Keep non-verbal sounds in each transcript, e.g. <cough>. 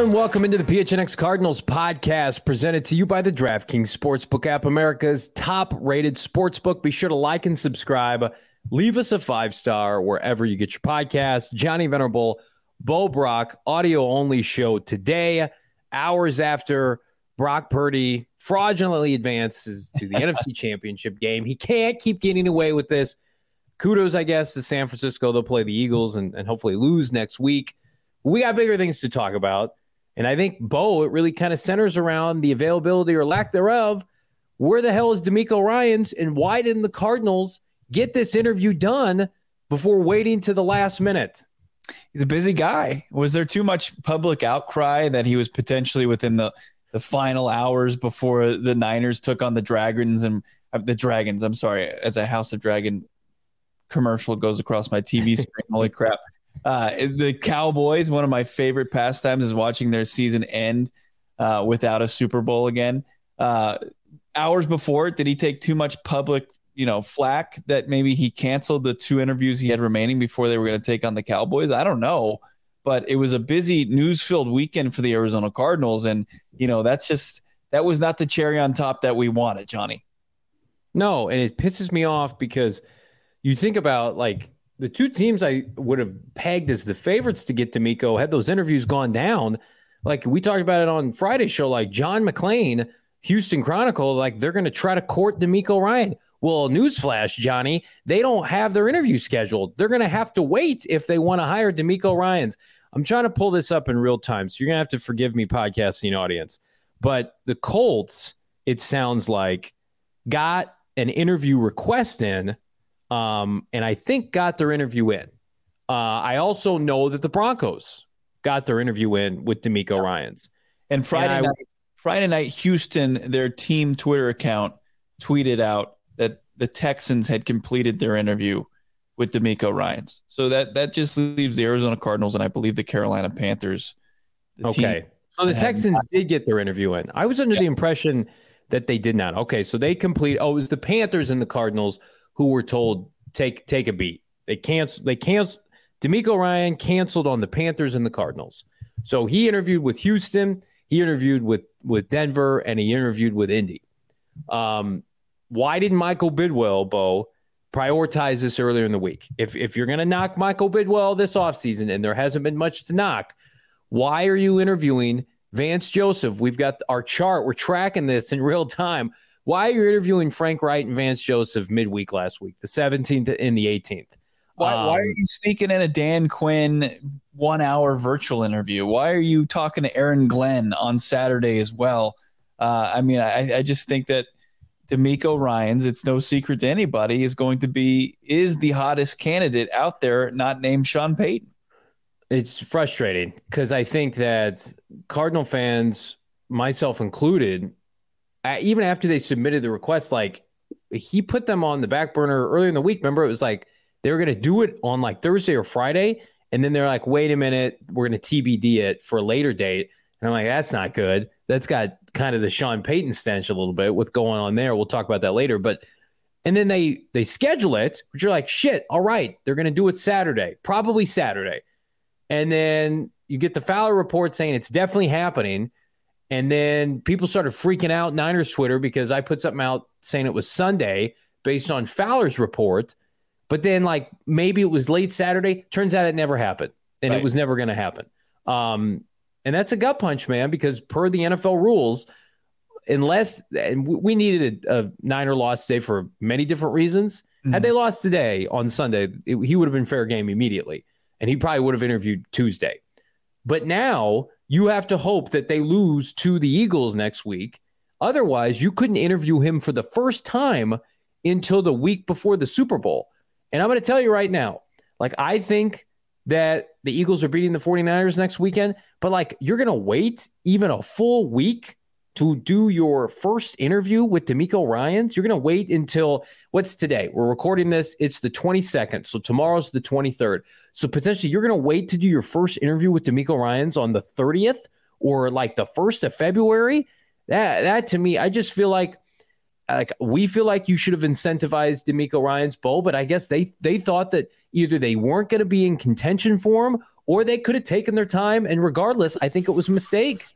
And welcome into the PHNX Cardinals podcast presented to you by the DraftKings Sportsbook app, America's top rated sportsbook. Be sure to like and subscribe. Leave us a five star wherever you get your podcast. Johnny Venerable, Bo Brack, audio only show today, hours after Brock Purdy fraudulently advances to the <laughs> NFC Championship game. He can't keep getting away with this. Kudos, I guess, to San Francisco. They'll play the Eagles and, and hopefully lose next week. We got bigger things to talk about. And I think, Bo, it really kind of centers around the availability or lack thereof. Where the hell is DeMeco Ryans and why didn't the Cardinals get this interview done before waiting to the last minute? He's a busy guy. Was there too much public outcry that he was potentially within the the final hours before the Niners took on the Dragons and uh, the Dragons. I'm sorry, as a House of Dragon commercial goes across my TV screen. Holy <laughs> crap! Uh, the Cowboys. One of my favorite pastimes is watching their season end uh, without a Super Bowl again. Uh, hours before, did he take too much public? You know, flack that maybe he canceled the two interviews he had remaining before they were going to take on the Cowboys. I don't know but it was a busy news filled weekend for the Arizona Cardinals. And, you know, that's just, that was not the cherry on top that we wanted, Johnny. No, and it pisses me off because you think about like the two teams I would have pegged as the favorites to get DeMeco had those interviews gone down. Like we talked about it on Friday's show, like John McClain, Houston Chronicle, like they're going to try to court DeMeco Ryan. Well, newsflash, Johnny, they don't have their interview scheduled. They're going to have to wait if they want to hire DeMeco Ryans. I'm trying to pull this up in real time, so you're going to have to forgive me, podcasting audience. But the Colts, it sounds like, got an interview request in, um, and I think got their interview in. Uh, I also know that the Broncos got their interview in with yeah. Ryans. And Friday and I, night, Friday night, Houston, their team Twitter account tweeted out that the Texans had completed their interview with DeMeco Ryans. So that that just leaves the Arizona Cardinals and I believe the Carolina Panthers. The okay. So the Texans not- did get their interview in. I was under yeah. the impression that they did not. Okay, so they complete. Oh, it was the Panthers and the Cardinals who were told take take a beat. They canceled. They canceled. DeMeco Ryan canceled on the Panthers and the Cardinals. So he interviewed with Houston. He interviewed with with Denver, and he interviewed with Indy. Um, why didn't Michael Bidwill, Bo, prioritize this earlier in the week? If, if you're going to knock Michael Bidwill this offseason and there hasn't been much to knock, why are you interviewing Vance Joseph? We've got our chart. We're tracking this in real time. Why are you interviewing Frank Reich and Vance Joseph midweek last week, the 17th and the 18th? Why, um, why are you sneaking in a Dan Quinn one hour virtual interview? Why are you talking to Aaron Glenn on Saturday as well? Uh, I mean, I, I just think that – DeMeco Ryans, it's no secret to anybody, is going to be is the hottest candidate out there, not named Sean Payton. It's frustrating because I think that Cardinal fans, myself included, even after they submitted the request, like he put them on the back burner earlier in the week. Remember, it was like they were going to do it on like Thursday or Friday, and then they're like, "Wait a minute, we're going to TBD it for a later date." And I'm like, "That's not good." that's got kind of the Sean Payton stench a little bit with going on there. We'll talk about that later. But and then they they schedule it, which you're like, shit, all right, they're gonna do it Saturday, probably Saturday. And then you get the Fowler report saying it's definitely happening. And then people started freaking out Niners Twitter because I put something out saying it was Sunday based on Fowler's report. But then, like, maybe it was late Saturday. Turns out it never happened and right. it was never going to happen. Um, and that's a gut punch, man, because per the NFL rules, unless and we needed a, a Niner loss today for many different reasons. Mm-hmm. Had they lost today on Sunday, it, he would have been fair game immediately, and he probably would have interviewed Tuesday. But now you have to hope that they lose to the Eagles next week. Otherwise, you couldn't interview him for the first time until the week before the Super Bowl. And I'm going to tell you right now, like I think that the Eagles are beating the 49ers next weekend, but like you're going to wait even a full week to do your first interview with DeMeco Ryans. You're going to wait until what's today? We're recording this. It's the 22nd. So tomorrow's the 23rd. So potentially you're going to wait to do your first interview with DeMeco Ryans on the 30th or like the 1st of February. That, that to me, I just feel like like we feel like you should have incentivized DeMeco Ryans bowl, but I guess they they thought that either they weren't going to be in contention for him or they could have taken their time. And regardless, I think it was a mistake.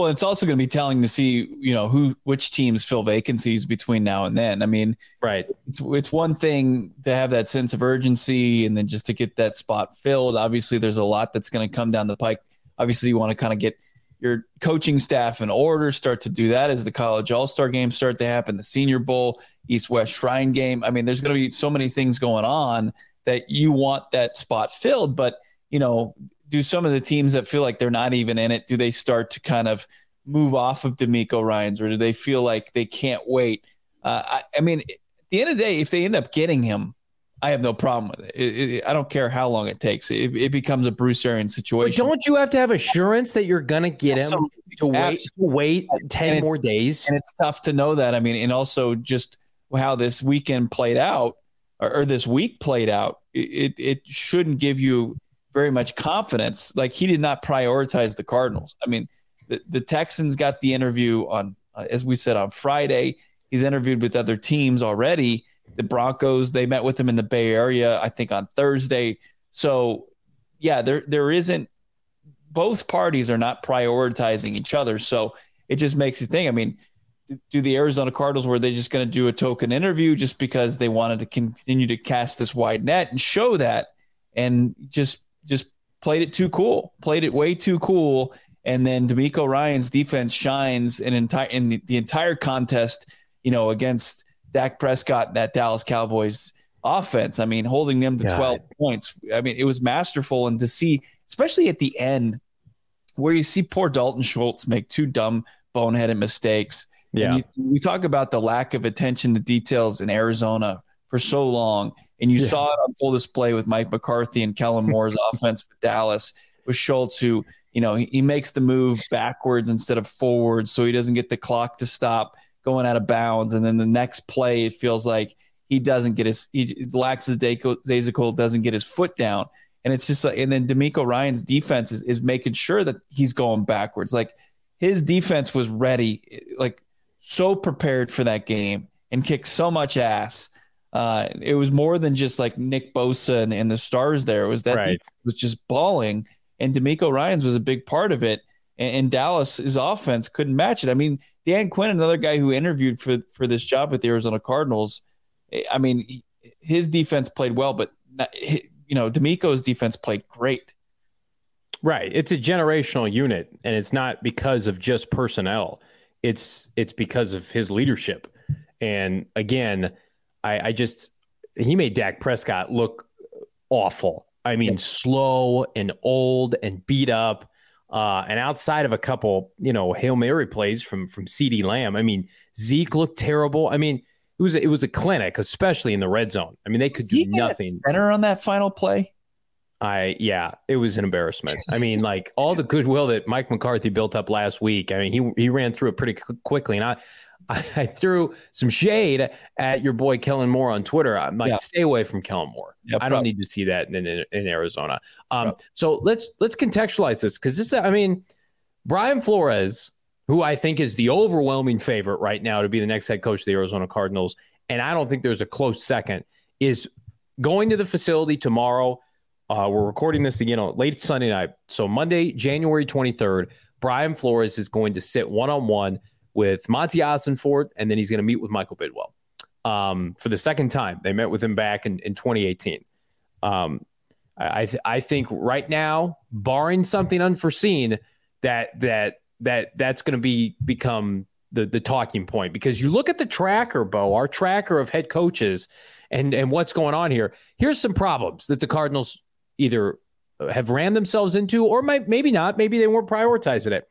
Well, it's also going to be telling to see, you know, who which teams fill vacancies between now and then. I mean, right. It's it's one thing to have that sense of urgency and then just to get that spot filled. Obviously, there's a lot that's going to come down the pike. Obviously, you want to kind of get your coaching staff in order, start to do that as the college all-star games start to happen, the senior bowl, East-West Shrine game. I mean, there's going to be so many things going on that you want that spot filled, but you know, do some of the teams that feel like they're not even in it, do they start to kind of move off of DeMeco Ryans or do they feel like they can't wait? Uh, I, I, mean, at the end of the day, if they end up getting him, I have no problem with it. it, it I don't care how long it takes. It, it becomes a Bruce Arians situation. But don't you have to have assurance that you're going to get him to wait, to wait 10 more days? And it's tough to know that. I mean, and also just how this weekend played out or, or this week played out, it, it shouldn't give you very much confidence. Like he did not prioritize the Cardinals. I mean, the, the Texans got the interview on, uh, as we said, on Friday. He's interviewed with other teams already. The Broncos, they met with him in the Bay Area, I think on Thursday. So, yeah, there there isn't. Both parties are not prioritizing each other. So it just makes you think. I mean, do the Arizona Cardinals were they just going to do a token interview just because they wanted to continue to cast this wide net and show that, and just just played it too cool, played it way too cool. And then DeMeco Ryans defense shines in entire in the, the entire contest, you know, against Dak Prescott, that Dallas Cowboys offense. I mean, holding them to God. 12 points. I mean, it was masterful. And to see, especially at the end, where you see poor Dalton Schultz make two dumb, boneheaded mistakes. Yeah. You, we talk about the lack of attention to details in Arizona for so long. And you yeah. saw it on full display with Mike McCarthy and Kellen Moore's <laughs> offense with Dallas, with Schultz, who, you know, he, he makes the move backwards instead of forward. so he doesn't get the clock to stop going out of bounds. And then the next play, it feels like he doesn't get his, he lacks his Zazikol doesn't get his foot down. And it's just like, and then DeMeco Ryans defense is, is making sure that he's going backwards. Like his defense was ready, like so prepared for that game and kicked so much ass uh, it was more than just like Nick Bosa and, and the stars there. It was that right. was just balling, and DeMeco Ryans was a big part of it. And, and Dallas's offense couldn't match it. I mean, Dan Quinn, another guy who interviewed for for this job with the Arizona Cardinals. I mean, his defense played well, but not, you know, DeMeco's defense played great. Right. It's a generational unit, and it's not because of just personnel. It's it's because of his leadership. And again, I, I just he made Dak Prescott look awful. I mean, yeah. slow and old and beat up. Uh, and outside of a couple, you know, hail mary plays from from CeeDee Lamb, I mean, Zeke looked terrible. I mean, it was it was a clinic, especially in the red zone. I mean, they could Zeke do nothing. Center on that final play. I yeah, it was an embarrassment. I mean, <laughs> like all the goodwill that Mike McCarthy built up last week. I mean, he he ran through it pretty quickly, and I I, threw some shade at your boy Kellen Moore on Twitter. I'm like, yeah. stay away from Kellen Moore. Yeah, I don't need to see that in, in, in Arizona. Um, so let's let's contextualize this because this. I mean, Brian Flores, who I think is the overwhelming favorite right now to be the next head coach of the Arizona Cardinals, and I don't think there's a close second, is going to the facility tomorrow. Uh, we're recording this again on late Sunday night. So Monday, January 23rd, Brian Flores is going to sit one on one with Monti Ossenfort, and then he's going to meet with Michael Bidwill um, for the second time. They met with him back in, in 2018. Um, I, th- I think right now, barring something unforeseen, that that that that's going to be become the the talking point because you look at the tracker, Bo, our tracker of head coaches, and and what's going on here. Here's some problems that the Cardinals either have ran themselves into, or might, maybe not. Maybe they weren't prioritizing it.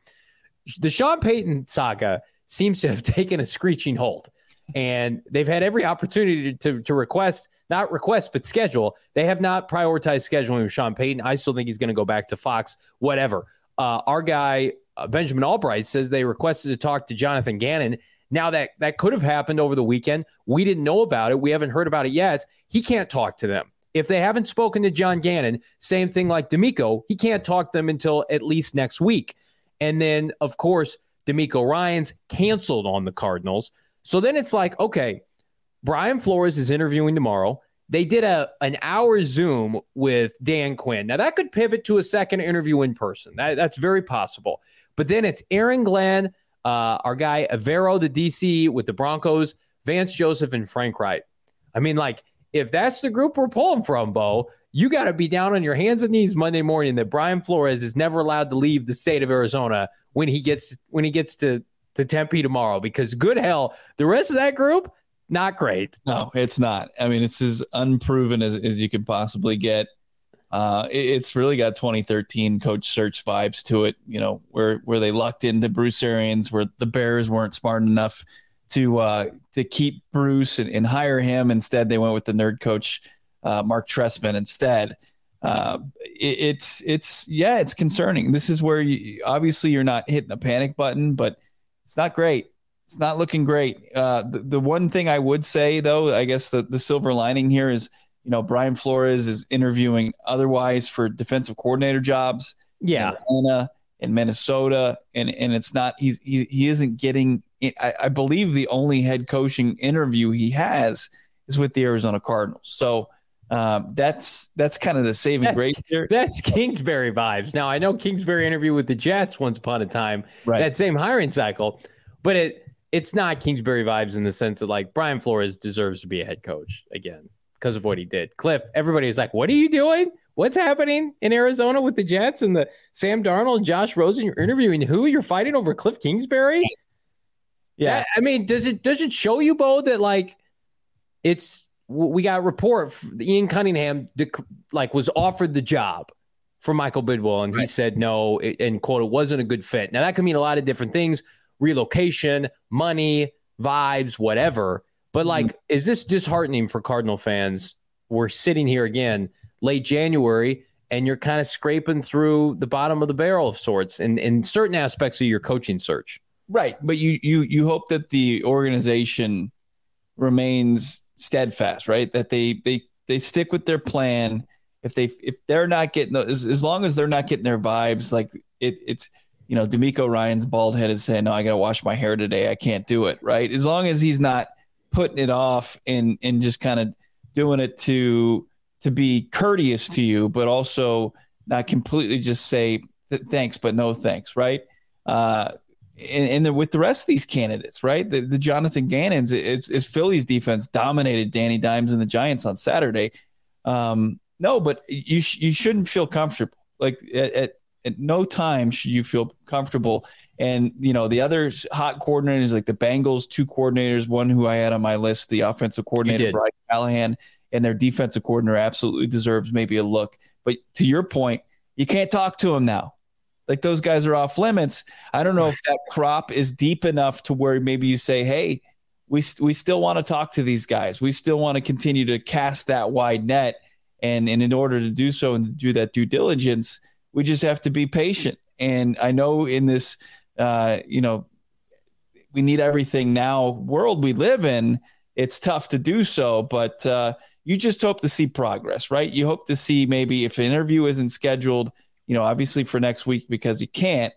The Sean Payton saga seems to have <laughs> taken a screeching halt. And they've had every opportunity to, to request, not request, but schedule. They have not prioritized scheduling with Sean Payton. I still think he's going to go back to Fox, whatever. Uh, our guy, uh, Benjamin Albright, says they requested to talk to Jonathan Gannon. Now that that could have happened over the weekend. We didn't know about it. We haven't heard about it yet. He can't talk to them. If they haven't spoken to John Gannon, same thing like DeMeco, he can't talk to them until at least next week. And then, of course, DeMeco Ryans canceled on the Cardinals. So then it's like, okay, Brian Flores is interviewing tomorrow. they did a an hour Zoom with Dan Quinn. Now that could pivot to a second interview in person. That, that's very possible. But then it's Aaron Glenn, uh, our guy Evero, the DC with the Broncos, Vance Joseph, and Frank Reich. I mean, like if that's the group we're pulling from, Bo, you got to be down on your hands and knees Monday morning that Brian Flores is never allowed to leave the state of Arizona when he gets when he gets to to Tempe tomorrow because good hell, the rest of that group not great. No, it's not. I mean, it's as unproven as, as you could possibly get. Uh, it, it's really got 2013 coach search vibes to it, you know, where where they lucked into Bruce Arians, where the Bears weren't smart enough to uh, to keep Bruce and, and, hire him. Instead, they went with the nerd coach uh, Marc Trestman instead. Uh, it, it's it's yeah, it's concerning. This is where you obviously you're not hitting the panic button, but it's not great it's not looking great. Uh, the, the one thing I would say, though, I guess the, the silver lining here is, you know, Brian Flores is interviewing otherwise for defensive coordinator jobs. Yeah. In Atlanta, in Minnesota. And, and it's not, he's, he, he isn't getting, I, I believe the only head coaching interview he has is with the Arizona Cardinals. So, um, that's that's kind of the saving that's, grace here. That's Kingsbury vibes. Now I know Kingsbury interviewed with the Jets once upon a time, right. that same hiring cycle, but it it's not Kingsbury vibes in the sense that like Brian Flores deserves to be a head coach again because of what he did. Cliff, everybody was like, "What are you doing? What's happening in Arizona with the Jets and the Sam Darnold Josh Rosen? You're interviewing who? You're fighting over Cliff Kingsbury?" Yeah, I mean, does it does it show you, Bo, that like it's we got a report Ian Cunningham like was offered the job for Michael Bidwill, and right. he said no and quote it wasn't a good fit. Now that could mean a lot of different things relocation, money, vibes, whatever. But like, mm-hmm. is this disheartening for Cardinal fans? We're sitting here again, late January, and you're kind of scraping through the bottom of the barrel of sorts in, in certain aspects of your coaching search. Right. But you you you hope that the organization remains steadfast, right? That they they they stick with their plan. If they if they're not getting as, as long as they're not getting their vibes, like it, it's you know, DeMeco Ryans bald head is saying, "No, I got to wash my hair today. I can't do it." Right? As long as he's not putting it off and and just kind of doing it to to be courteous to you, but also not completely just say thanks, but no thanks. Right? Uh, and, and the, with the rest of these candidates, right? The, the Jonathan Gannons, it's, it's Philly's defense dominated Danny Dimes and the Giants on Saturday. Um, no, but you sh- you shouldn't feel comfortable. Like at, at at no time should you feel comfortable. And you know the other hot coordinators, like the Bengals, two coordinators, one who I had on my list, the offensive coordinator Brian Callahan, and their defensive coordinator absolutely deserves maybe a look. But to your point, you can't talk to him now. Like those guys are off limits. I don't know if that crop is deep enough to where maybe you say, "Hey, we we still want to talk to these guys. We still want to continue to cast that wide net." And, and in order to do so and to do that due diligence, we just have to be patient. And I know in this, uh, you know, we need everything now world we live in, it's tough to do so, but uh, you just hope to see progress, right? You hope to see maybe if an interview isn't scheduled, you know, obviously for next week because you can't,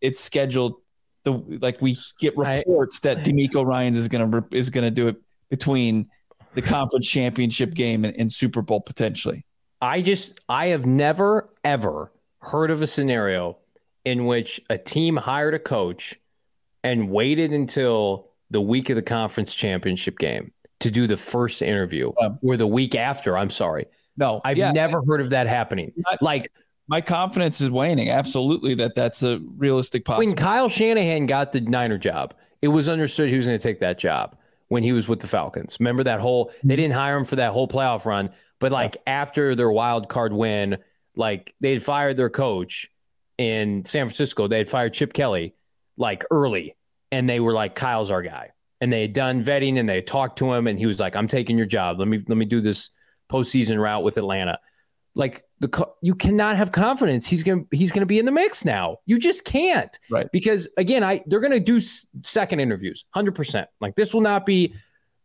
it's scheduled. The like we get reports I, that DeMeco Ryans is gonna is gonna do it between the conference championship game and, and Super Bowl potentially. I just I have never ever heard of a scenario in which a team hired a coach and waited until the week of the conference championship game to do the first interview um, or the week after. I'm sorry. No, I've yeah, never heard of that happening. Not, like my confidence is waning. Absolutely, that that's a realistic possibility. When Kyle Shanahan got the Niner job, it was understood he was going to take that job when he was with the Falcons. Remember that whole? They didn't hire him for that whole playoff run, but like after their wild card win like they had fired their coach in San Francisco. They had fired Chip Kelly like early, and they were like, "Kyle's our guy." And they had done vetting, and they talked to him, and he was like, "I'm taking your job. Let me let me do this postseason route with Atlanta." Like the you cannot have confidence he's gonna he's gonna be in the mix now. You just can't, right? Because again, I they're gonna do second interviews, hundred percent. Like this will not be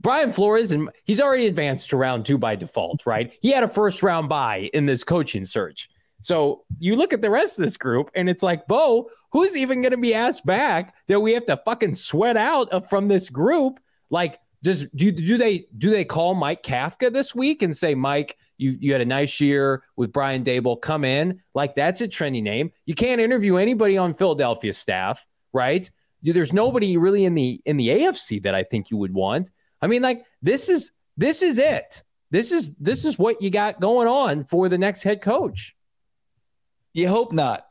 Brian Flores, and he's already advanced to round two by default, <laughs> right? He had a first round bye in this coaching search. So you look at the rest of this group, and it's like, Bo, who's even going to be asked back that we have to fucking sweat out from this group? Like Does do do they do they call Mike Kafka this week and say, Mike, you you had a nice year with Brian Daboll come in? Like that's a trendy name. You can't interview anybody on Philadelphia staff, right? There's nobody really in the in the AFC that I think you would want. I mean, like this is this is it. This is this is what you got going on for the next head coach. You hope not.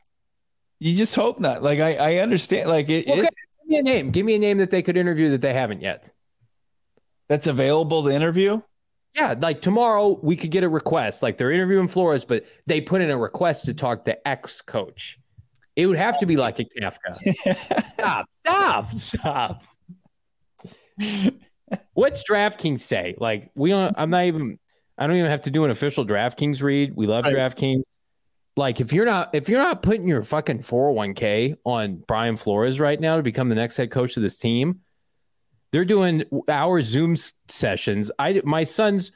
You just hope not. Like I, I understand. Like it, okay. it, give me a name. Give me a name that they could interview that they haven't yet. That's available to interview. Yeah, like tomorrow we could get a request. Like they're interviewing Flores, but they put in a request to talk to ex coach. It would have to be like a Kafka. <laughs> stop! Stop! Stop! What's DraftKings say? Like we don't. I'm not even. I don't even have to do an official DraftKings read. We love right. DraftKings. Like if you're not if you're not putting your fucking 401k on Brian Flores right now to become the next head coach of this team, they're doing our Zoom sessions. I my son's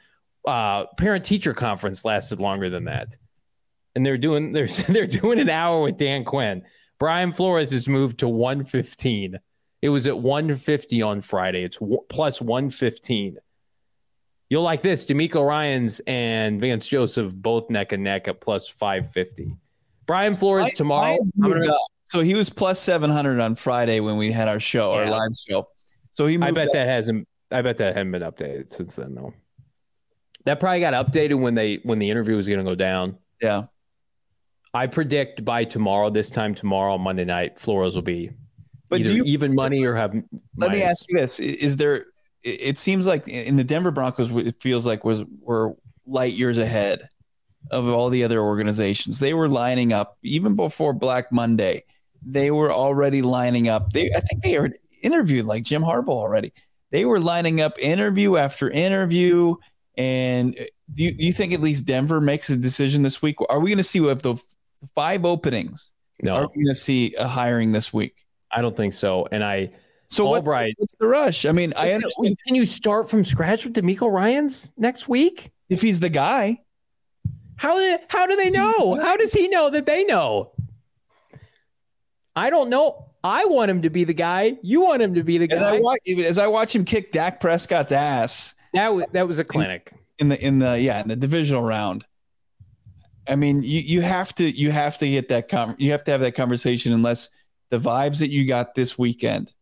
uh, parent teacher conference lasted longer than that, and they're doing <laughs> they're they're doing an hour with Dan Quinn. Brian Flores has moved to 115. It was at 150 on Friday. It's w- plus 115. You'll like this. DeMeco Ryans and Vance Joseph both neck and neck at plus 550. Brian Flores tomorrow. Gonna, so he was plus 700 on Friday when we had our show, yeah. our live show. So he I bet up. that hasn't I bet that hadn't been updated since then though. That probably got updated when they when the interview was going to go down. Yeah. I predict by tomorrow, this time tomorrow, Monday night, Flores will be but do you, even money or have. Let minus. me ask you this: Is there it seems like in the Denver Broncos, it feels like was were light years ahead of all the other organizations. They were lining up even before Black Monday. They were already lining up. They, I think they were interviewed like Jim Harbaugh already. They were lining up interview after interview. And uh, do you, do you think at least Denver makes a decision this week? Are we going to see if the five openings? No. Are we going to see a hiring this week? I don't think so. And I so what's, what's the rush? I mean, I understand. Can you start from scratch with DeMeco Ryans next week if he's the guy? How how do they know? How does he know that they know? I don't know. I want him to be the guy. You want him to be the guy. As I watch, as I watch him kick Dak Prescott's ass, that was, that was a clinic in the in the yeah in the divisional round. I mean, you you have to you have to get that you have to have that conversation unless the vibes that you got this weekend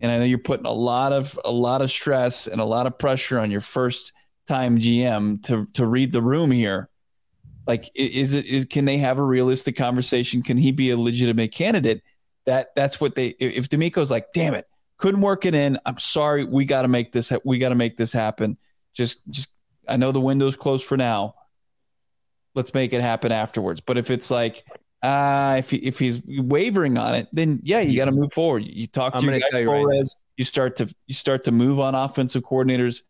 and I know you're putting a lot of a lot of stress and a lot of pressure on your first time GM to to read the room here. Like, is it is, can they have a realistic conversation? Can he be a legitimate candidate? That that's what they. If DeMeco's like, damn it, couldn't work it in. I'm sorry, we got to make this. We got to make this happen. Just just I know the window's closed for now. Let's make it happen afterwards. But if it's like, uh, if he, if he's wavering on it, then yeah, you got to move forward. You talk to guys you, right you start to you start to move on offensive coordinators.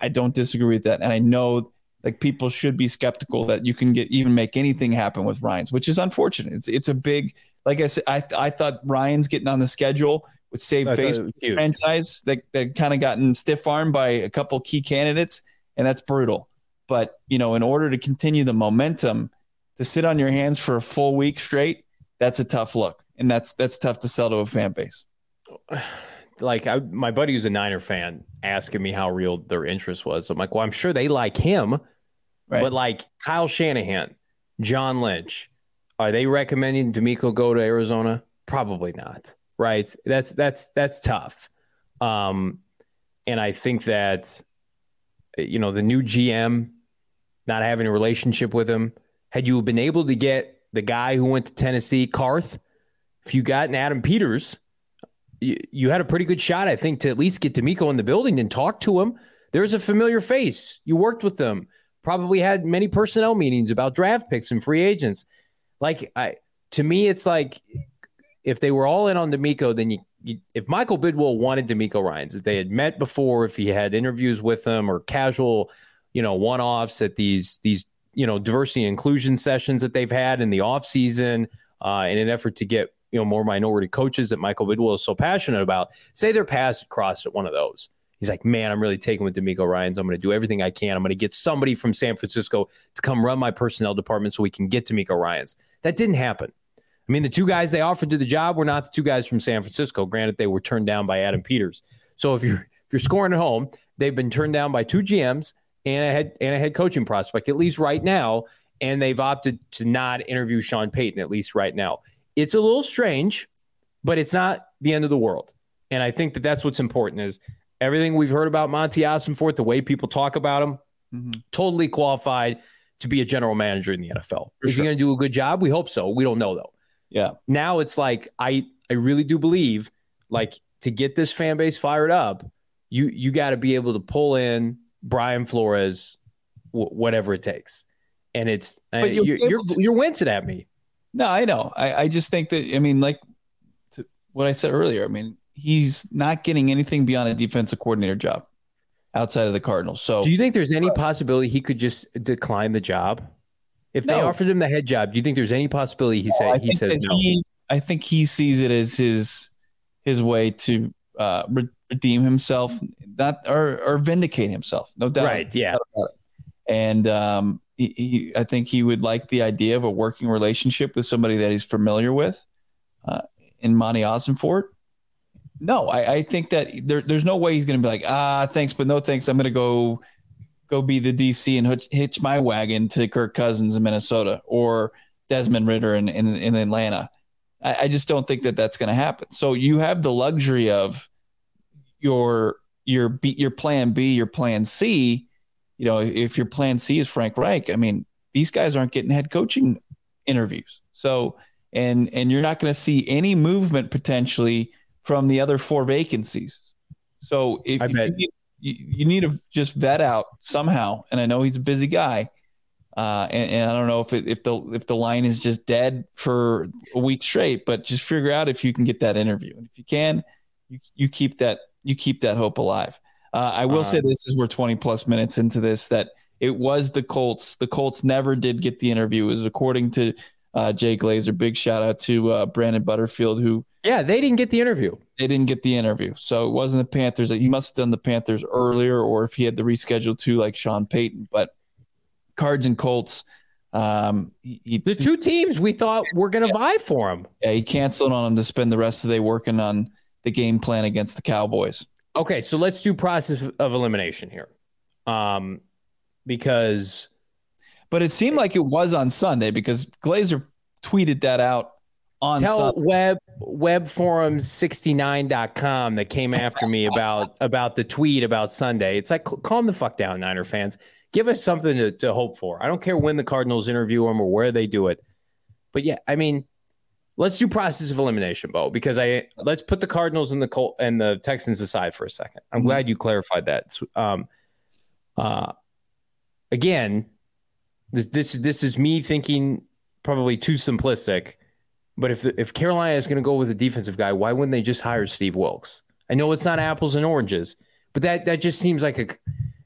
I don't disagree with that, and I know like people should be skeptical that you can get even make anything happen with Ryans, which is unfortunate. It's it's a big like I said. I I thought Ryans getting on the schedule would save face franchise that that kind of gotten stiff armed by a couple key candidates, and that's brutal. But you know, in order to continue the momentum to sit on your hands for a full week straight, that's a tough look, and that's that's tough to sell to a fan base. <sighs> Like I, my buddy who's a Niner fan asking me how real their interest was. I'm like, well, I'm sure they like him, right. but like Kyle Shanahan, John Lynch, are they recommending DeMeco go to Arizona? Probably not. Right? That's that's that's tough. Um, and I think that you know the new GM not having a relationship with him had you been able to get the guy who went to Tennessee, Carth, if you got an Adam Peters, you, you had a pretty good shot, I think, to at least get DeMeco in the building and talk to him. There's a familiar face. You worked with them. Probably had many personnel meetings about draft picks and free agents. Like I, to me, it's like if they were all in on DeMeco, then you, you, if Michael Bidwill wanted DeMeco Ryans, if they had met before, if he had interviews with them or casual, you know, one-offs at these these you know diversity and inclusion sessions that they've had in the off season uh, in an effort to get you know more minority coaches that Michael Bidwill is so passionate about. Say their paths crossed at one of those. He's like, man, I'm really taking with DeMeco Ryans. I'm going to do everything I can. I'm going to get somebody from San Francisco to come run my personnel department so we can get DeMeco Ryans. That didn't happen. I mean, the two guys they offered to the job were not the two guys from San Francisco. Granted, they were turned down by Adam Peters. So if you're if you're scoring at home, They've been turned down by two GMs and a head and a head coaching prospect, at least right now. And they've opted to not interview Sean Payton, at least right now. It's a little strange, but it's not the end of the world. And I think that that's what's important is everything we've heard about Monti Ossenfort, the way people talk about him, mm-hmm. totally qualified to be a general manager in the NFL. For Is sure. he going to do a good job? We hope so. We don't know though. Yeah. Now it's like I I really do believe like to get this fan base fired up, you you got to be able to pull in Brian Flores, w- whatever it takes. And it's uh, you're, you're, you're, you're wincing at me. No, I know. I, I just think that I mean, like what I said earlier. I mean, he's not getting anything beyond a defensive coordinator job outside of the Cardinals. So, do you think there's any possibility he could just decline the job if no. they offered him the head job? Do you think there's any possibility he no, he says no? He, I think he sees it as his his way to uh, redeem himself, not or, or vindicate himself. No doubt. Right. Yeah. And um, he, he, I think he would like the idea of a working relationship with somebody that he's familiar with. Uh, in Monti Ossenfort. No, I, I think that there, there's no way he's going to be like, ah, thanks, but no thanks. I'm going to go go be the DC and hitch, hitch, my wagon to Kirk Cousins in Minnesota or Desmond Ridder in, in, in Atlanta. I, I just don't think that that's going to happen. So you have the luxury of your your B, your plan B, your plan C. You know, if your plan C is Frank Reich, I mean, these guys aren't getting head coaching interviews. So and and you're not going to see any movement potentially from the other four vacancies. So if, if you, need, you, you, need to just vet out somehow, and I know he's a busy guy, uh, and, and, I don't know if it, if the if the line is just dead for a week straight, but just figure out if you can get that interview, and if you can, you you keep that you keep that hope alive. Uh, I will uh, say this is we're 20 plus minutes into this that it was the Colts. The Colts never did get the interview. It was according to uh, Jay Glazer. Big shout out to uh, Brandon Butterfield, who yeah, they didn't get the interview. They didn't get the interview, so it wasn't the Panthers. He must have done the Panthers earlier, or if he had to reschedule to like Sean Payton. But Cards and Colts. Um, he, the two teams we thought were going to yeah. vie for him. Yeah, he canceled on him to spend the rest of the day working on the game plan against the Cowboys. Okay, so let's do process of elimination here, um, because but it seemed like it was on Sunday because Glazer tweeted that out on Tell Sunday. web webforums69.com that came after me about about the tweet about Sunday. It's like calm the fuck down, Niner fans. Give us something to, to hope for. I don't care when the Cardinals interview him or where they do it. But yeah, I mean, let's do process of elimination, Bo, because I let's put the Cardinals and the Col- and the Texans aside for a second. I'm mm-hmm. glad you clarified that. Um, uh, again, this this is me thinking probably too simplistic. But if the, if Carolina is going to go with a defensive guy, why wouldn't they just hire Steve Wilks? I know it's not apples and oranges, but that that just seems like a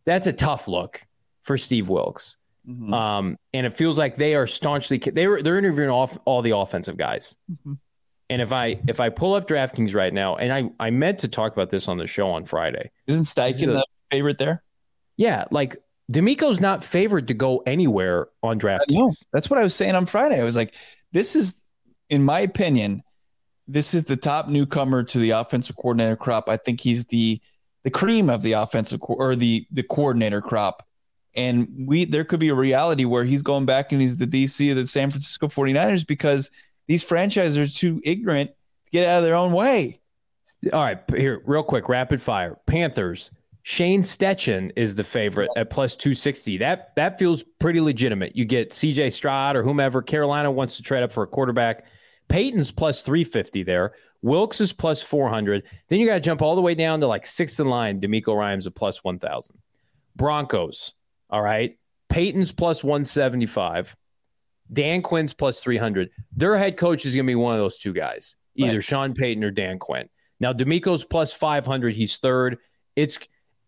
that's a tough look for Steve Wilks. Mm-hmm. Um, and it feels like they are staunchly they were they're interviewing off all the offensive guys. Mm-hmm. And if I if I pull up DraftKings right now, and I I meant to talk about this on the show on Friday. Isn't Steichen the favorite there? Yeah, like DeMeco's not favored to go anywhere on DraftKings. That's what I was saying on Friday. I was like, this is, in my opinion, this is the top newcomer to the offensive coordinator crop. I think he's the the cream of the offensive co- or the the coordinator crop. And we there could be a reality where he's going back and he's the DC of the San Francisco 49ers because these franchises are too ignorant to get out of their own way. All right, here, real quick, rapid fire. Panthers, Shane Steichen is the favorite at plus 260. That that feels pretty legitimate. You get CJ Stroud or whomever. Carolina wants to trade up for a quarterback. Payton's plus 350 there. Wilks is plus 400. Then you got to jump all the way down to like sixth in line. DeMeco Ryans at plus 1,000. Broncos, all right. Payton's plus 175. Dan Quinn's plus 300. Their head coach is going to be one of those two guys, either right. Sean Payton or Dan Quinn. Now, DeMeco's plus 500. He's third. It's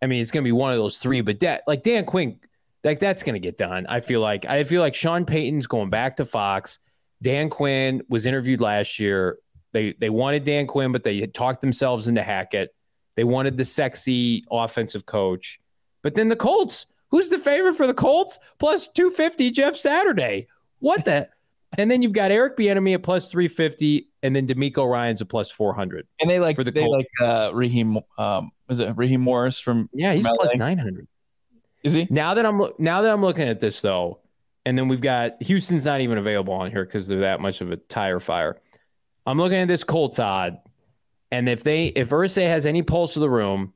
I mean, it's going to be one of those three. But that, like Dan Quinn, like that's going to get done. I feel like I feel like Sean Payton's going back to Fox. Dan Quinn was interviewed last year. They they wanted Dan Quinn, but they had talked themselves into Hackett. They wanted the sexy offensive coach. But then the Colts, who's the favorite for the Colts? Plus 250, Jeff Saturday. What the? <laughs> and then you've got Eric Bieniemy at plus 350. and then DeMeco Ryans a plus four hundred. And they like For the they Colts. like uh Raheem um was it Raheem Morris from Yeah, he's From nine hundred. is he? Now that I'm now that I'm looking at this though, and then we've got Houston's not even available on here because they're that much of a tire fire. I'm looking at this Colts odd, and if they if Irsay has any pulse of the room,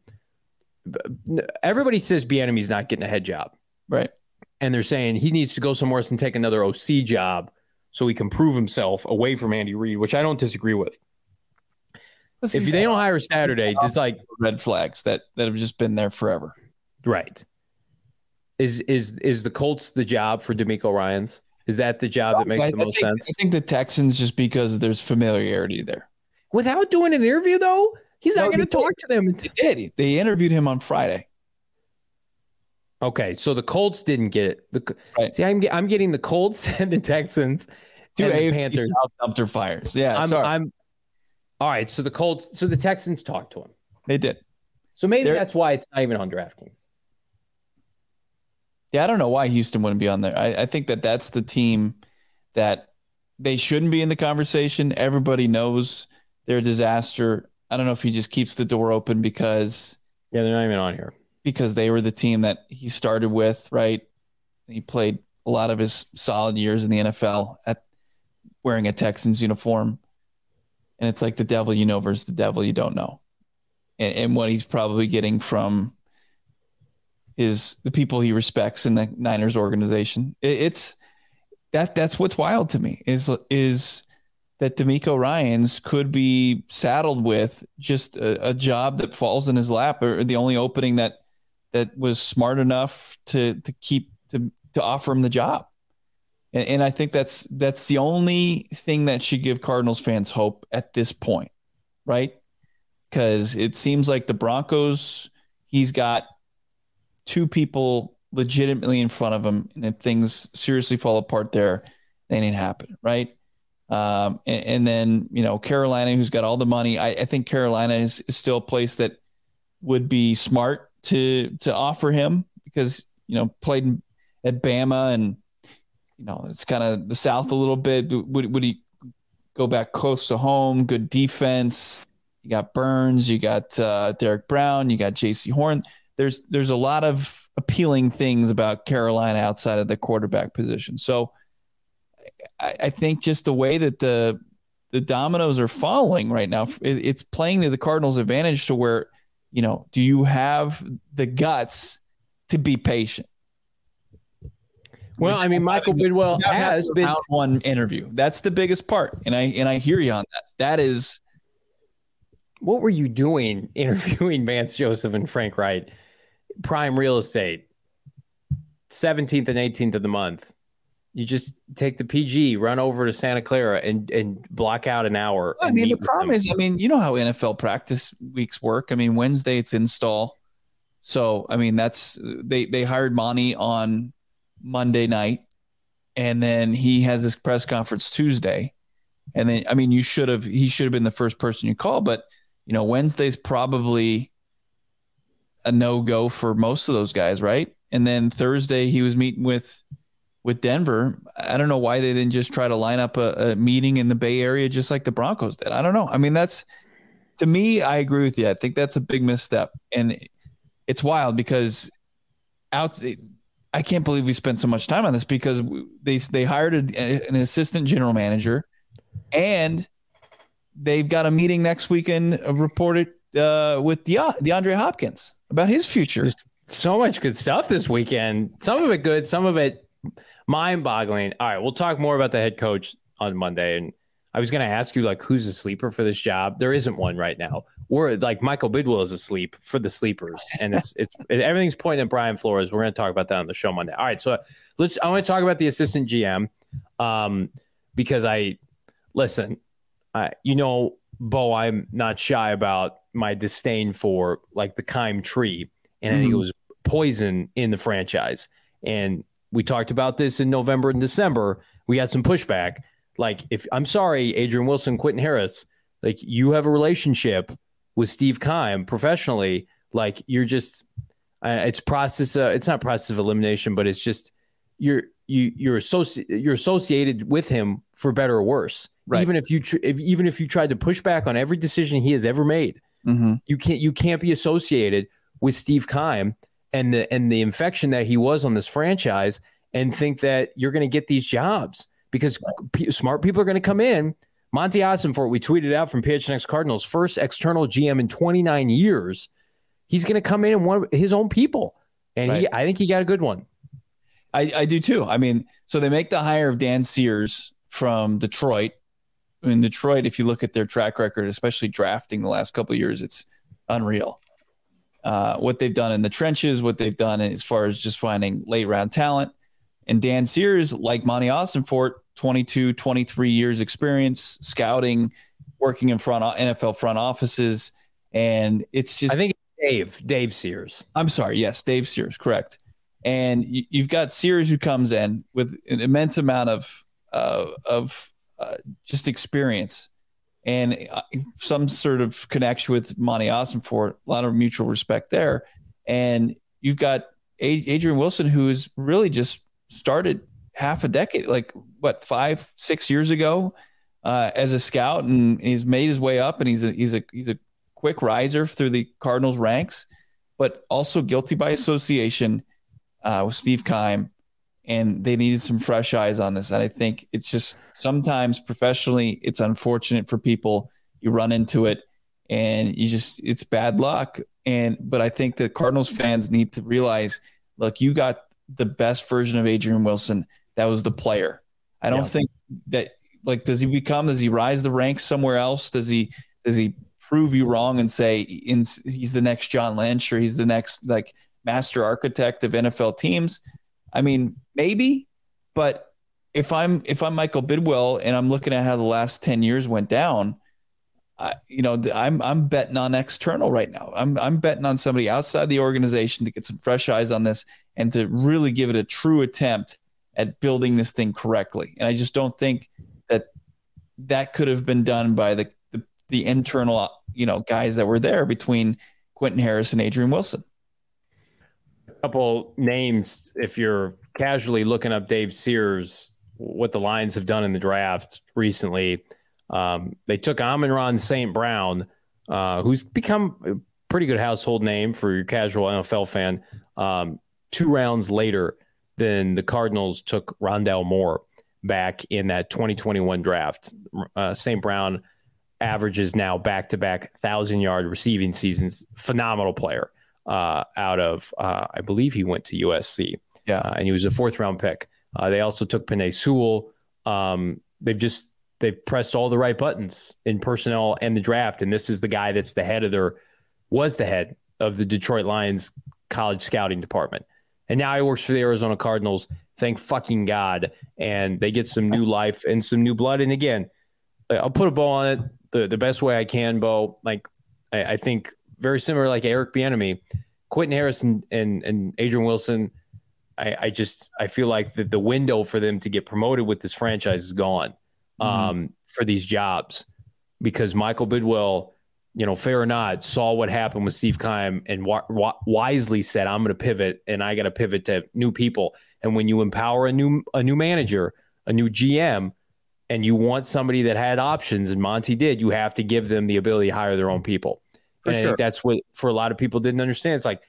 everybody says Bieniemy's not getting a head job, Right. and they're saying he needs to go somewhere else and take another OC job so he can prove himself away from Andy Reid, which I don't disagree with. This If they don't hire Saturday, it's like red flags that that have just been there forever. right. Is is is the Colts the job for DeMeco Ryan's? Is that the job that makes I, the I most think, sense? I think the Texans just because there's familiarity there. Without doing an interview, though, he's No, not going to talk to them. They did. They interviewed him on Friday. Okay, so the Colts didn't get it. The, Right. See, I'm I'm getting the Colts <laughs> and the Texans. Two and AFC Panthers. South dumpster fires. Yeah, I'm, sorry. I'm all right. So the Colts, so the Texans talked to him. they did. So maybe They're- that's why it's not even on DraftKings. Yeah, I don't know why Houston wouldn't be on there. I, I think that that's the team that they shouldn't be in the conversation. Everybody knows they're a disaster. I don't know if he just keeps the door open because Yeah, they're not even on here. because they were the team that he started with, right? He played a lot of his solid years in the NFL at wearing a Texans uniform. And it's like the devil you know versus the devil you don't know. And, and what he's probably getting from is the people he respects in the Niners organization. It, it's that that's what's wild to me is is that DeMeco Ryan's could be saddled with just a, a job that falls in his lap or the only opening that that was smart enough to to keep to to offer him the job. And, and I think that's that's the only thing that should give Cardinals fans hope at this point, right? Because it seems like the Broncos, he's got two people legitimately in front of him, and if things seriously fall apart there, they ain't happen, right? Um, and, and then you know Carolina, who's got all the money. I, I think Carolina is, is still a place that would be smart to to offer him because you know played at Bama and you know it's kind of the South a little bit. Would would he go back close to home? Good defense. You got Burns. You got uh, Derrick Brown. You got Jaycee Horn. There's there's a lot of appealing things about Carolina outside of the quarterback position. So I, I think just the way that the the dominoes are falling right now, it, it's playing to the Cardinals' advantage to where, you know, do you have the guts to be patient? Well, I mean, Michael Bidwill has been. round one interview. That's the biggest part, and I and I hear you on that. That is What were you doing <laughs> interviewing Vance Joseph and Frank Reich? Prime real estate, 17th and 18th of the month. You just take the PG, run over to Santa Clara, and and block out an hour. I mean, the problem them. is, I mean, you know how NFL practice weeks work. I mean, Wednesday it's install, so I mean that's they they hired Monti on Monday night, and then he has his press conference Tuesday, and then I mean, you should have he should have been the first person you call, but you know Wednesday's probably a no go for most of those guys, right? And then Thursday he was meeting with with Denver. I don't know why they didn't just try to line up a, a meeting in the Bay Area just like the Broncos did. I don't know. I mean, that's to me, I agree with you. I think that's a big misstep. And it's wild because out I can't believe we spent so much time on this because they they hired a, an assistant general manager and they've got a meeting next weekend reported uh, with De- DeAndre Hopkins about his future. Just so much good stuff this weekend. Some of it good, some of it mind boggling. All right, we'll talk more about the head coach on Monday. And I was going to ask you, like, who's a sleeper for this job? There isn't one right now. Or like Michael Bidwill is asleep for the sleepers, and it's it's everything's pointing at Brian Flores. We're going to talk about that on the show Monday. All right, so let's. I want to talk about the assistant GM, um, because I listen. I you know, Bo, I'm not shy about my disdain for like the Keim tree, and I think it Mhm. was poison in the franchise. And we talked about this in November and December. We had some pushback. Like, if I'm sorry, Adrian Wilson, Quentin Harris, like you have a relationship with Steve Keim professionally. Like you're just, uh, it's process. Uh, it's not process of elimination, but it's just you're you you're associ- you're associated with him for better or worse. Right. Even if you tr- if, even if you tried to push back on every decision he has ever made, Mm-hmm. you can't you can't be associated with Steve Keim and the and the infection that he was on this franchise and think that you're going to get these jobs because p- smart people are going to come in. Monti Ossenfort, we tweeted out from PHNX Cardinals, first external GM in 29 years. He's going to come in and want his own people, and he, I think he got a good one. I, I do too. I mean, so they make the hire of Dan Sears from Detroit. In Detroit, if you look at their track record, especially drafting the last couple of years, it's unreal. Uh, what they've done in the trenches, what they've done as far as just finding late round talent. And Dan Sears, like Monti Austin Ossenfort, 22, 23 years experience, scouting, working in front NFL front offices. And it's just I think Dave Dave Sears. I'm sorry. Yes, Dave Sears, correct. And you, you've got Sears who comes in with an immense amount of uh, of just experience and uh, some sort of connection with Monti Ossenfort, a lot of mutual respect there. And you've got Adrian Wilson, who's really just started half a decade, like what five, six years ago, uh, as a scout, and he's made his way up, and he's a he's a he's a quick riser through the Cardinals ranks, but also guilty by association uh, with Steve Keim, and they needed some fresh eyes on this. And I think it's just sometimes professionally, it's unfortunate for people. You run into it, and you just it's bad luck. And but I think the Cardinals fans need to realize, look, you got the best version of Adrian Wilson. That was the player. I don't Yeah. think that like does he become does he rise the ranks somewhere else? Does he does he prove you wrong and say in, he's the next John Lynch or he's the next like master architect of NFL teams? I mean, maybe, but if I'm if I'm Michael Bidwill and I'm looking at how the last 10 years went down, I, you know, I'm I'm betting on external right now. I'm I'm betting on somebody outside the organization to get some fresh eyes on this and to really give it a true attempt at building this thing correctly. And I just don't think that that could have been done by the the, the internal, you know, guys that were there between Quentin Harris and Adrian Wilson. Couple names if you're casually looking up Dave Sears, what the Lions have done in the draft recently. Um, they took Amon-Ra St. Brown, uh, who's become a pretty good household name for your casual NFL fan. Um, two rounds later than the Cardinals took Rondale Moore back in that 2021 draft. Uh, St. Brown averages now back to back thousand yard receiving seasons. Phenomenal player uh, out of, uh, I believe he went to USC. Yeah. Uh, and he was a fourth round pick. Uh, they also took Penei Sewell. Um, they've just, they've pressed all the right buttons in personnel and the draft. And this is the guy that's the head of their, was the head of the Detroit Lions college scouting department. And now he works for the Arizona Cardinals. Thank fucking God. And they get some new life and some new blood. And again, I'll put a bow on it the, the best way I can, Bo. Like, I, I think very similar, like Eric Bieniemy, Quentin Harris and, and, and Adrian Wilson. I, I just I feel like the, the window for them to get promoted with this franchise is gone um, for these jobs because Michael Bidwill, you know, fair or not, saw what happened with Steve Keim and wisely said, "I'm going to pivot and I got to pivot to new people." And when you empower a new a new manager, a new GM, and you want somebody that had options, and Monti did, you have to give them the ability to hire their own people. For and I sure. think that's what for a lot of people didn't understand. It's like,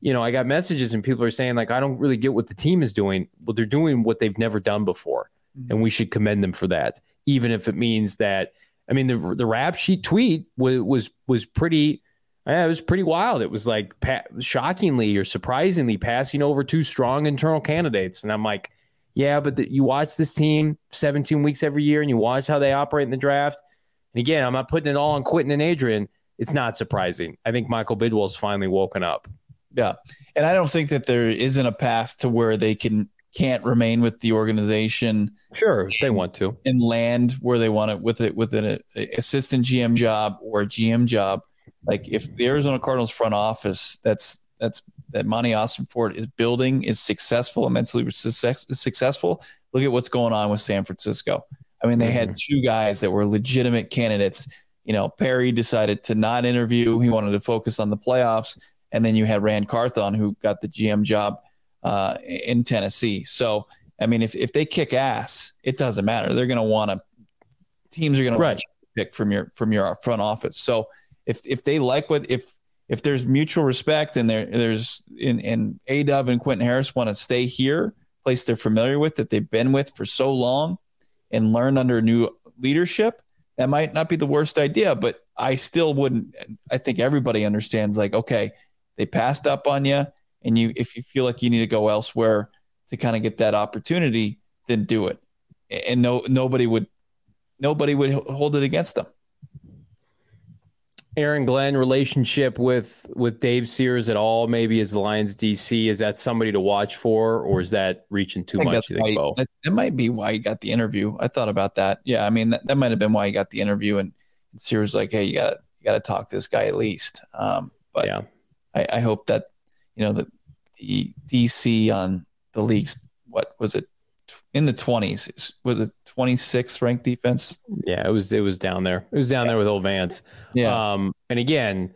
you know, I got messages and people are saying like, I don't really get what the team is doing. Well, they're doing what they've never done before, Mhm. and we should commend them for that, even if it means that. I mean, the the rap sheet tweet was was was pretty. Yeah, it was pretty wild. It was like pa- shockingly or surprisingly passing over two strong internal candidates, and I'm like, yeah, but the, you watch this team 17 weeks every year, and you watch how they operate in the draft. And again, I'm not putting it all on Quentin and Adrian. It's not surprising. I think Michael Bidwill's finally woken up. Yeah. And I don't think that there isn't a path to where they can can't remain with the organization Sure, if they want to. and land where they want it with it with an a, assistant GM job or a GM job. Like if the Arizona Cardinals front office that's that's that Monti Ossenfort is building is successful, immensely success, successful. Look at what's going on with San Francisco. I mean, they had mm-hmm. two guys that were legitimate candidates. You know, Perry decided to not interview; he wanted to focus on the playoffs. And then you had Ran Carthon, who got the GM job uh, in Tennessee. So I mean, if if they kick ass, it doesn't matter. They're going to want to. Teams are going Right. to pick from your from your front office. So if if they like what if if there's mutual respect and there there's in and A Dub and Quentin Harris want to stay here, place they're familiar with that they've been with for so long, and learn under new leadership, that might not be the worst idea. But I still wouldn't. I think everybody understands. Like, okay, they passed up on you, and you if you feel like you need to go elsewhere to kind of get that opportunity, then do it. And no nobody would nobody would hold it against them. Aaron Glenn relationship with with Dave Sears at all? Maybe as the Lions DC, is that somebody to watch for, or is that reaching too much? You why, that, that might be why he got the interview. I thought about that. Yeah, I mean that, that might have been why he got the interview. And Sears like, "Hey, you got you got to talk to this guy at least." Um, but yeah, I, I hope that you know the the DC on the league's what was it in the twenties? Was it twenty sixth ranked defense? yeah, it was it was down there. It was down there with old Vance. Yeah, Um, and again,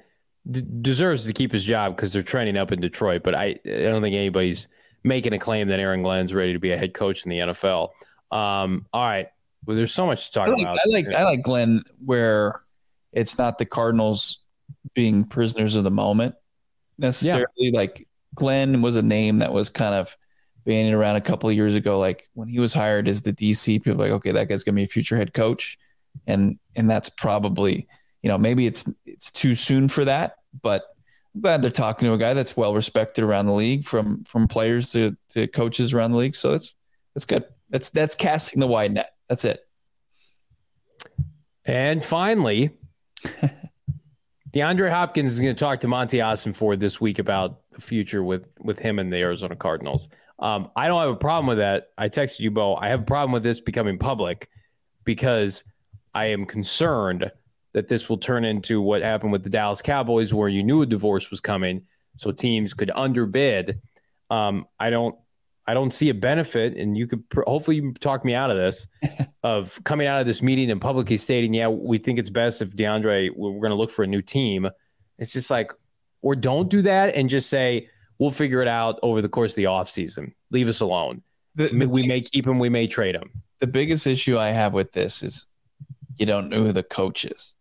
d- deserves to keep his job because they're training up in Detroit. But I, I don't think anybody's making a claim that Aaron Glenn's ready to be a head coach in the NFL. Um, all right. Well, there's so much to talk I like, about. I like I like Glenn where it's not the Cardinals being prisoners of the moment necessarily. Like Glenn was a name that was kind of bandied around a couple of years ago. Like when he was hired as the DC, people were like, okay, that guy's gonna be a future head coach, and and that's probably you know maybe it's it's too soon for that, but. I'm glad they're talking to a guy that's well respected around the league, from from players to, to coaches around the league. So that's that's good. That's that's casting the wide net. That's it. And finally, <laughs> DeAndre Hopkins is going to talk to Monti Ossenfort this week about the future with with him and the Arizona Cardinals. Um, I don't have a problem with that. I texted you, Bo. I have a problem with this becoming public because I am concerned that this will turn into what happened with the Dallas Cowboys, where you knew a divorce was coming, so teams could underbid. Um, I don't. I don't see a benefit, and you could pr- hopefully you talk me out of this, <laughs> of coming out of this meeting and publicly stating, "Yeah, we think it's best if DeAndre we're going to look for a new team." It's just like, or don't do that and just say we'll figure it out over the course of the offseason. Leave us alone. The, the we may keep him, we may trade him. the biggest issue I have with this is you don't know who the coach is.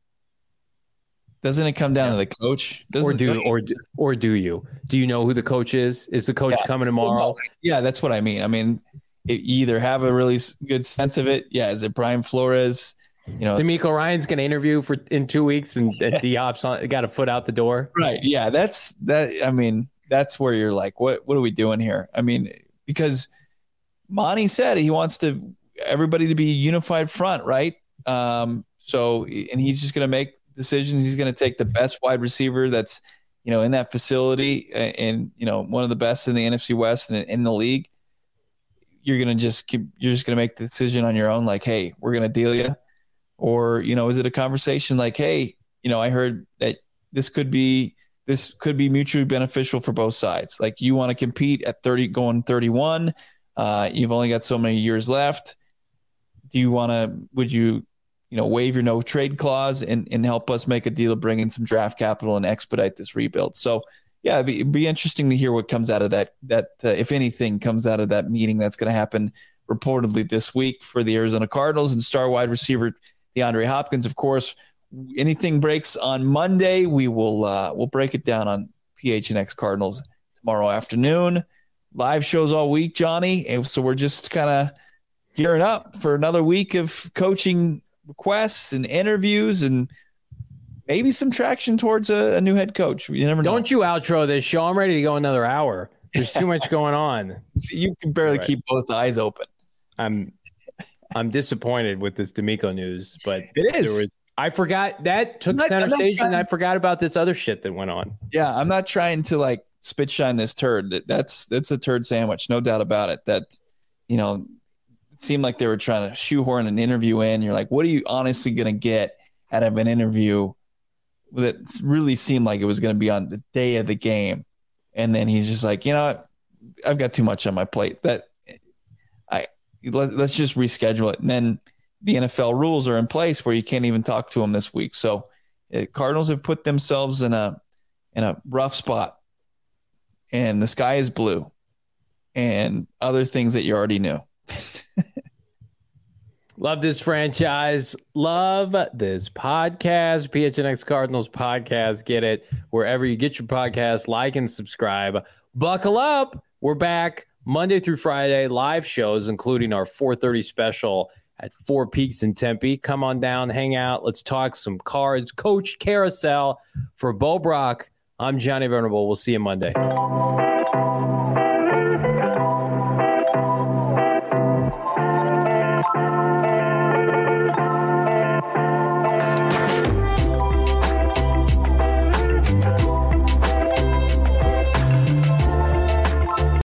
Doesn't it come down to the coach? Or Doesn't, do or do- or do you? Do you know who the coach is? Is the coach Yeah. coming tomorrow? yeah, that's what I mean. I mean, it, you either have a really good sense of it. Yeah, is it Brian Flores? You know, DeMeco Ryan's going to interview for in two weeks, and, Diop's <laughs> on, got a foot out the door. right? Yeah, that's that. I mean, that's where you're like, what? What are we doing here? I mean, because Monti said he wants to everybody to be a unified front, right? Um, so, and he's just going to make decisions. He's going to take the best wide receiver that's, you know, in that facility and, you know, one of the best in the NFC West and in the league. You're going to just keep, you're just going to make the decision on your own. Like, Hey, we're going to deal you. Or, you know, is it a conversation like, Hey, you know, I heard that this could be, this could be mutually beneficial for both sides. Like you want to compete at 30, going 31. Uh, you've only got so many years left. Do you want to, would you, you know, waive your no trade clause and, and help us make a deal, bring in some draft capital and expedite this rebuild? So, yeah, it'd be, it'd be interesting to hear what comes out of that. That uh, if anything comes out of that meeting, that's going to happen reportedly this week for the Arizona Cardinals and star wide receiver DeAndre Hopkins. Of course, anything breaks on Monday, we will uh, we'll break it down on PHNX Cardinals tomorrow afternoon. Live shows all week, Johnny. And so we're just kind of gearing up for another week of coaching requests and interviews and maybe some traction towards a, a new head coach. You never know. Don't you outro this show? I'm ready to go another hour. There's too much going on. <laughs> See, you can barely Right. keep both eyes open. I'm I'm disappointed with this DeMeco news, but It there is. was I forgot that took not- center stage, and I forgot about this other shit that went on. Yeah, I'm not trying to like spit shine this turd. That's that's a turd sandwich, no doubt about it. That you know, seemed like they were trying to shoehorn an interview in. You're like, what are you honestly gonna get out of an interview that really seemed like it was gonna be on the day of the game? And then he's just like, you know. I've got too much on my plate. That I let, let's just reschedule it. And then the NFL rules are in place where you can't even talk to him this week. So uh, Cardinals have put themselves in a in a rough spot and the sky is blue and other things that you already knew <laughs> Love this franchise. Love this podcast. PHNX Cardinals podcast. Get it wherever you get your podcast. Like and subscribe. Buckle up. We're back Monday through Friday. Live shows, including our 4:30 special at Four Peaks in Tempe. Come on down, hang out. Let's talk some cards. Coach Carousel for Bo Brack. I'm Johnny Venerable. We'll see you Monday.